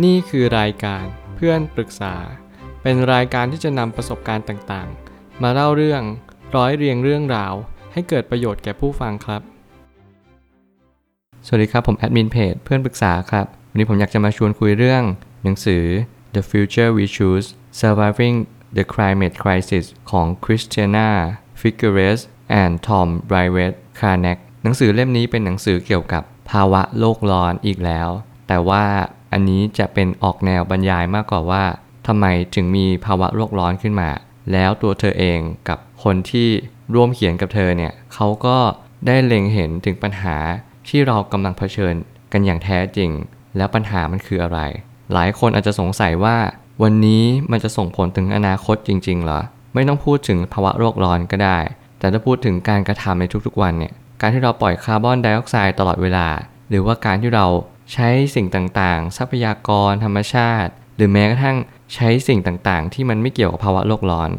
นี่คือรายการเพื่อนปรึกษา เป็นรายการที่จะนำประสบการณ์ต่างๆ มาเล่าเรื่องร้อยเรียงเรื่องราว ให้เกิดประโยชน์แก่ผู้ฟังครับ สวัสดีครับ ผมแอดมินเพจเพื่อนปรึกษาครับ วันนี้ผมอยากจะมาชวนคุยเรื่อง หนังสือ The Future We Choose Surviving the Climate Crisis ของ Christiana Figueres and Tom b r i v e t c a r n e c หนังสือเล่มนี้เป็นหนังสือเกี่ยวกับภาวะโลกร้อนอีกแล้ว แต่ว่า อันนี้จะเป็นออกแนวบรรยายมากกว่าว่าทำไมถึงมีภาวะโลกร้อนขึ้นมา แล้วตัวเธอเองกับคนที่ร่วมเขียนกับเธอเนี่ยเขาก็ได้เล็งเห็นถึงปัญหาที่เรากำลังเผชิญกันอย่างแท้จริง แล้วปัญหามันคืออะไร หลายคนอาจจะสงสัยว่า วันนี้มันจะส่งผลถึงอนาคตจริง ๆ เหรอ ไม่ต้องพูดถึงภาวะโลกร้อนก็ได้ แต่ถ้าพูดถึงการกระทำในทุกๆวันเนี่ย การที่เราปล่อยคาร์บอนไดออกไซด์ตลอดเวลา หรือว่าการที่เรา ใช้สิ่งต่างๆ ทรัพยากรธรรมชาติ หรือแม้กระทั่งใช้สิ่งต่างๆ ที่มันไม่เกี่ยวกับภาวะโลกร้อน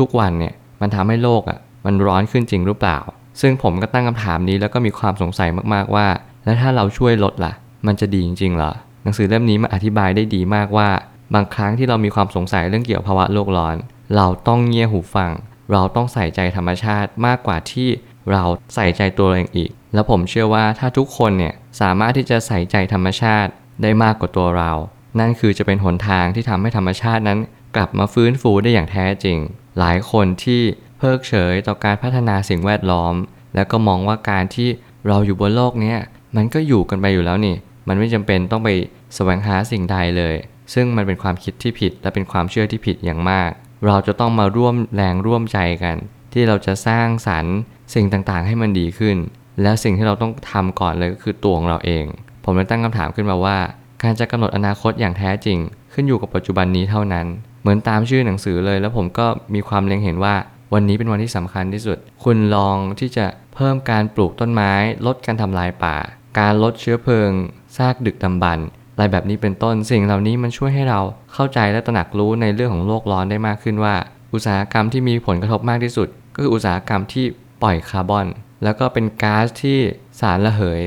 ทุกๆวันเนี่ยมันทำให้โลกอะมันร้อนขึ้นจริงหรือเปล่า ซึ่งผมก็ตั้งคำถามนี้แล้วก็มีความสงสัยมากๆว่า แล้วถ้าเราช่วยลดล่ะ มันจะดีจริงๆเหรอหนังสือเล่มนี้มาอธิบายได้ดีมากว่า บางครั้งที่เรามีความสงสัยเรื่องเกี่ยวกับภาวะโลกร้อน เราต้องเงี่ยหูฟัง เราต้องใส่ใจธรรมชาติมากกว่าที่เราใส่ใจตัวเองอีก แล้วผมเชื่อว่าถ้าทุกคนเนี่ยสามารถที่จะใส่ใจธรรมชาติได้มากกว่าตัวเรา นั่นคือจะเป็นหนทางที่ทำให้ธรรมชาตินั้น กลับมาฟื้นฟูได้อย่างแท้จริง หลายคนที่เพิกเฉยต่อการพัฒนาสิ่งแวดล้อม แล้วก็มองว่าการที่เราอยู่บนโลกนี้มันก็อยู่กันไปอยู่แล้วนี่ มันไม่จำเป็นต้องไปแสวงหาสิ่งใดเลย ซึ่งมันเป็นความคิดที่ผิดและเป็นความเชื่อที่ผิดอย่างมาก เราจะต้องมาร่วมแรงร่วมใจกัน ที่เราจะสร้างสรรค์สิ่งต่างๆ ให้มันดีขึ้น แล้วสิ่งที่เราต้องทำก่อนเลยก็คือตัวของเราเอง ผมเลยตั้งคำถามขึ้นมาว่า การจะกำหนดอนาคตอย่างแท้จริง ขึ้นอยู่กับปัจจุบันนี้เท่านั้น เหมือนตามชื่อหนังสือเลย แล้วผมก็มีความเล็งเห็นว่าวันนี้เป็นวันที่สำคัญที่สุด คุณลองที่จะเพิ่มการปลูกต้นไม้ ลดการทำลายป่า การลดเชื้อเพลิง ซากดึกดำบรรพ์อะไรแบบนี้เป็นต้น สิ่งเหล่านี้มันช่วยให้เราเข้าใจและตระหนักรู้ในเรื่องของโลกร้อนได้มากขึ้นว่า อุตสาหกรรมที่มีผลกระทบมากที่สุด ก็คืออุตสาหกรรมที่ปล่อยคาร์บอน แล้วก็เป็นก๊าซที่สารระเหย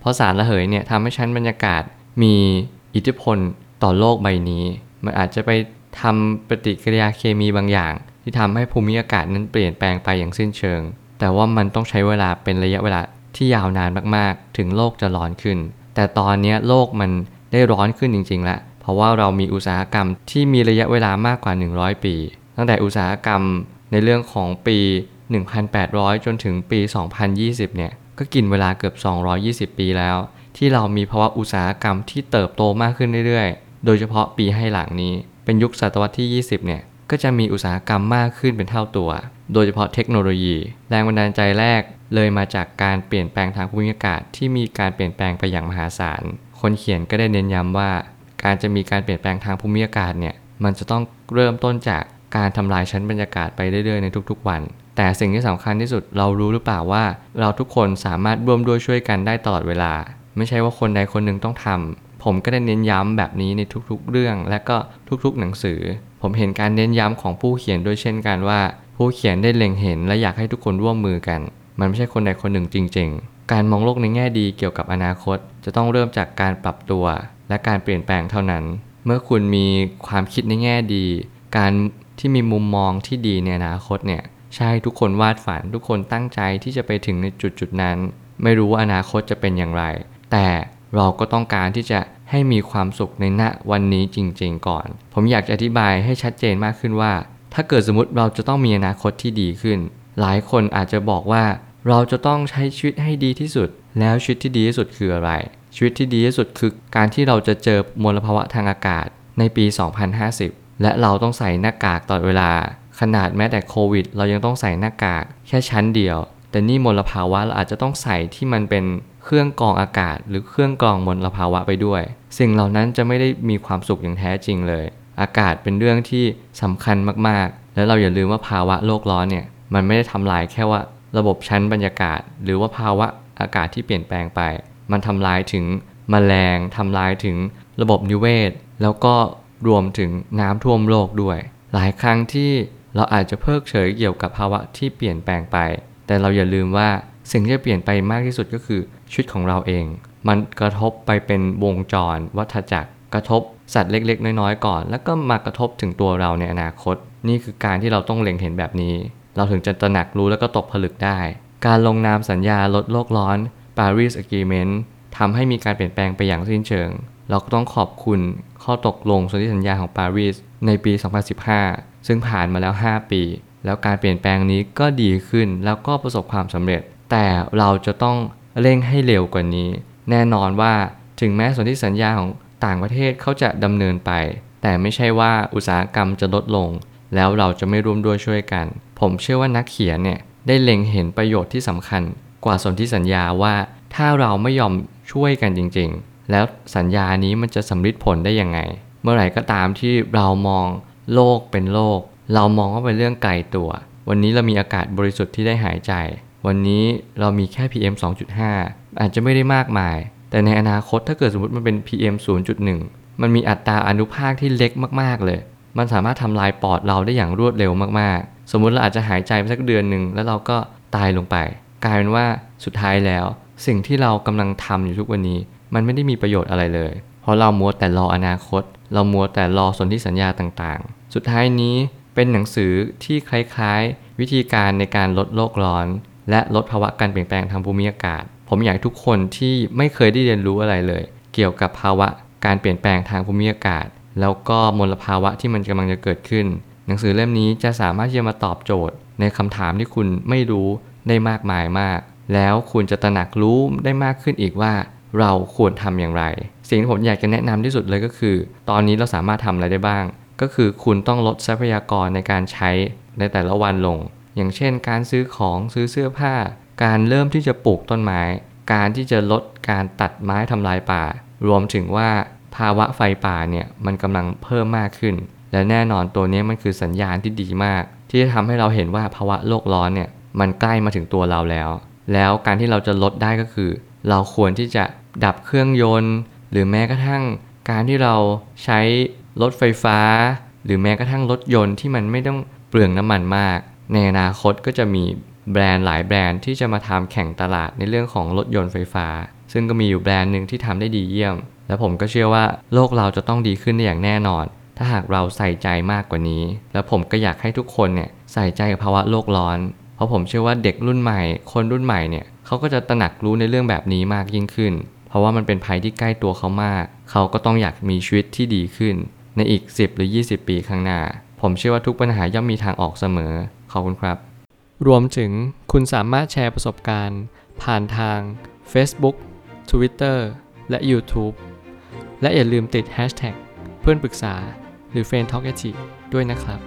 เพราะสารระเหยเนี่ยทำให้ชั้นบรรยากาศมีอิทธิพลต่อโลกใบนี้ มันอาจจะไปทำปฏิกิริยาเคมีบางอย่าง ที่ทำให้ภูมิอากาศนั้นเปลี่ยนแปลงไปอย่างสิ้นเชิง แต่ว่ามันต้องใช้เวลาเป็นระยะเวลาที่ยาวนานมากๆ ถึงโลกจะร้อนขึ้น แต่ตอนนี้โลกมันได้ร้อนขึ้นจริงๆแล้วเพราะว่าเรามีอุตสาหกรรมที่มีระยะเวลามากกว่า 100 ปี ตั้งแต่อุตสาหกรรมในเรื่องของปี 1,800 จนถึงปี 2020 เนี่ย ก็กินเวลาเกือบ 220 ปีแล้ว ที่เรามีภาวะอุตสาหกรรมที่เติบโตมากขึ้นเรื่อยๆ โดยเฉพาะปีให้หลังนี้ เป็นยุคศตวรรษที่ 20 เนี่ย ก็จะมีอุตสาหกรรมมากขึ้นเป็นเท่าตัว โดยเฉพาะเทคโนโลยี แรงบันดาลใจแรกเลยมาจากการเปลี่ยนแปลงทางภูมิอากาศที่มีการเปลี่ยนแปลงไปอย่างมหาศาล คนเขียนก็ได้เน้นย้ำว่า การจะมีการเปลี่ยนแปลงทางภูมิอากาศเนี่ย มันจะต้องเริ่มต้นจาก การทำลายชั้นบรรยากาศไปเรื่อยๆในทุกๆ วัน แต่สิ่งที่สำคัญที่สุดเรารู้หรือเปล่าว่า เราทุกคนสามารถร่วมด้วยช่วยกันได้ตลอดเวลา ไม่ใช่ว่าคนใดคนหนึ่งต้องทำผมก็ได้เน้นย้ำแบบนี้ในทุกๆ เรื่อง และก็ทุกๆ หนังสือ ผมเห็นการเน้นย้ำของผู้เขียนด้วยเช่นกันว่า ผู้เขียนได้เล็งเห็น และอยากให้ทุกคนร่วมมือกัน มันไม่ใช่คนใดคนหนึ่งจริง ๆ การมองโลกในแง่ดีเกี่ยวกับอนาคต จะต้องเริ่มจากการปรับตัว และการเปลี่ยนแปลงเท่านั้น เมื่อคุณมีความคิดในแง่ดี การ ที่มีมุมมองที่ดีในอนาคตเนี่ยใช่ทุกคนวาดฝันทุกคนตั้งใจที่จะไปถึงในจุดจุดนั้น ไม่รู้ว่าอนาคตจะเป็นอย่างไร แต่เราก็ต้องการที่จะให้มีความสุขในณวันนี้จริง ๆ ก่อน ผมอยากจะอธิบายให้ชัดเจนมากขึ้นว่า ถ้าเกิดสมมติเราจะต้องมีอนาคตที่ดีขึ้น หลายคนอาจจะบอกว่า เราจะต้องใช้ชีวิตให้ดีที่สุด แล้วชีวิตที่ดีที่สุดคืออะไร ชีวิตที่ดีที่สุดคือการที่เราจะเจอมลภาวะทางอากาศในปี 2050 และเราต้องใส่หน้ากากตลอดเวลา ขนาดแม้แต่โควิด เรายังต้องใส่หน้ากากแค่ชั้นเดียว แต่นี่มลภาวะเราอาจจะต้องใส่ที่มันเป็นเครื่องกรองอากาศ หรือเครื่องกรองมลภาวะไปด้วย สิ่งเหล่านั้นจะไม่ได้มีความสุขอย่างแท้จริงเลย อากาศเป็นเรื่องที่สำคัญมากๆ แล้วเราอย่าลืมว่าภาวะโลกร้อนเนี่ยมันไม่ได้ทำลายแค่ว่าระบบชั้นบรรยากาศ หรือว่าภาวะอากาศที่เปลี่ยนแปลงไป มันทำลายถึงมแมลงทำลายถึงระบบนิเวศ แล้วก็ รวมถึงน้ำท่วมโลกด้วย หลายครั้งที่เราอาจจะเพิกเฉยเกี่ยวกับภาวะที่เปลี่ยนแปลงไป แต่เราอย่าลืมว่าสิ่งที่เปลี่ยนไปมากที่สุดก็คือชีวิตของเราเอง มันกระทบไปเป็นวงจร วัฏจักร กระทบสัตว์เล็ก ๆ น้อยๆก่อน แล้วก็มากระทบถึงตัวเราในอนาคต นี่คือการที่เราต้องเล็งเห็นแบบนี้ เราถึงจะตระหนักรู้แล้วก็ตกผลึกได้ การลงนามสัญญาลดโลกร้อน Paris Agreement ทำให้มีการเปลี่ยนแปลงไปอย่างสิ้นเชิง เราก็ต้องขอบคุณข้อตกลงสนธิสัญญาของปารีสในปี 2015 ซึ่งผ่านมาแล้ว 5 ปี แล้วการเปลี่ยนแปลงนี้ก็ดีขึ้นแล้วก็ประสบความสำเร็จ แต่เราจะต้องเร่งให้เร็วกว่านี้ แน่นอนว่าถึงแม้สนธิสัญญาของต่างประเทศเขาจะดำเนินไป แต่ไม่ใช่ว่าอุตสาหกรรมจะลดลง แล้วเราจะไม่ร่วมด้วยช่วยกัน ผมเชื่อว่านักเขียนเนี่ยได้เล็งเห็นประโยชน์ที่สำคัญ กว่าสนธิสัญญาว่าถ้าเราไม่ยอมช่วยกันจริง แล้วสัญญานี้มันจะสำลิดผลได้ยังไง เมื่อไหร่ก็ตามที่เรามองโลกเป็นโลก เรามองว่าเป็นเรื่องไกลตัว วันนี้เรามีอากาศบริสุทธิ์ที่ได้หายใจ วันนี้เรามีแค่ PM 2.5 อาจจะไม่ได้มากมาย แต่ในอนาคตถ้าเกิดสมมติมันเป็น PM 0.1 มันมีอัตราอนุภาคที่เล็กมากๆเลย มันสามารถทำลายปอดเราได้อย่างรวดเร็วมากๆ สมมุติเราอาจจะหายใจไปสักเดือนหนึ่งแล้วเราก็ตายลงไป กลายเป็นว่าสุดท้ายแล้ว สิ่งที่เรากำลังทำอยู่ทุกวันนี้ มันไม่ได้มีประโยชน์อะไรเลย เพราะเรามัวแต่รออนาคต เรามัวแต่รอสนธิสัญญาต่างๆ สุดท้ายนี้เป็นหนังสือที่คล้ายๆ วิธีการในการลดโลกร้อน และลดภาวะการเปลี่ยนแปลงทางภูมิอากาศ ผมอยากทุกคนที่ไม่เคยได้เรียนรู้อะไรเลย เกี่ยวกับภาวะการเปลี่ยนแปลงทางภูมิอากาศ แล้วก็มลภาวะที่มันกำลังจะเกิดขึ้น หนังสือเล่มนี้จะสามารถที่จะมาตอบโจทย์ ในคำถามที่คุณไม่รู้ได้มากมายมาก แล้วคุณจะตระหนักรู้ได้มากขึ้นอีกว่า เราควรทำอย่างไร สิ่งที่ผมอยากจะแนะนำที่สุดเลยก็คือ ตอนนี้เราสามารถทำอะไรได้บ้าง ก็คือคุณต้องลดทรัพยากรในการใช้ในแต่ละวันลง อย่างเช่น การซื้อของซื้อเสื้อผ้า การเริ่มที่จะปลูกต้นไม้ การที่จะลดการตัดไม้ทำลายป่า รวมถึงว่าภาวะไฟป่าเนี่ยมันกำลังเพิ่มมากขึ้น และแน่นอนตัวนี้มันคือสัญญาณที่ดีมาก ที่จะทำให้เราเห็นว่าภาวะโลกร้อนเนี่ยมันใกล้มาถึงตัวเราแล้ว แล้วการที่เราจะลดได้ก็คือ เราควรที่จะดับเครื่องยนต์ หรือแม้กระทั่งการที่เราใช้รถไฟฟ้า หรือแม้กระทั่งรถยนต์ที่มันไม่ต้องเปลืองน้ำมันมาก ในอนาคตก็จะมีแบรนด์หลายแบรนด์ที่จะมาทำแข่งตลาดในเรื่องของรถยนต์ไฟฟ้า ซึ่งก็มีอยู่แบรนด์หนึ่งที่ทำได้ดีเยี่ยม และผมก็เชื่อว่าโลกเราจะต้องดีขึ้นได้อย่างแน่นอน ถ้าหากเราใส่ใจมากกว่านี้ แล้วผมก็อยากให้ทุกคนเนี่ยใส่ใจกับภาวะโลกร้อน เพราะผมเชื่อว่าเด็กรุ่นใหม่ คนรุ่นใหม่เนี่ยเขาก็จะตระหนักรู้ในเรื่องแบบนี้มากยิ่งขึ้น เพราะว่ามันเป็นภัยที่ใกล้ตัวเขามาก เขาก็ต้องอยากมีชีวิตที่ดีขึ้น ในอีก 10 หรือ 20 ปีข้างหน้า ผมเชื่อว่าทุกปัญหาย่อมมีทางออกเสมอ ขอบคุณครับ รวมถึงคุณสามารถแชร์ประสบการณ์ ผ่านทาง Facebook Twitter และ YouTube และอย่าลืมติด Hashtag เพื่อนปรึกษาหรือ f r ร e n d Talk ด้วยนะครับ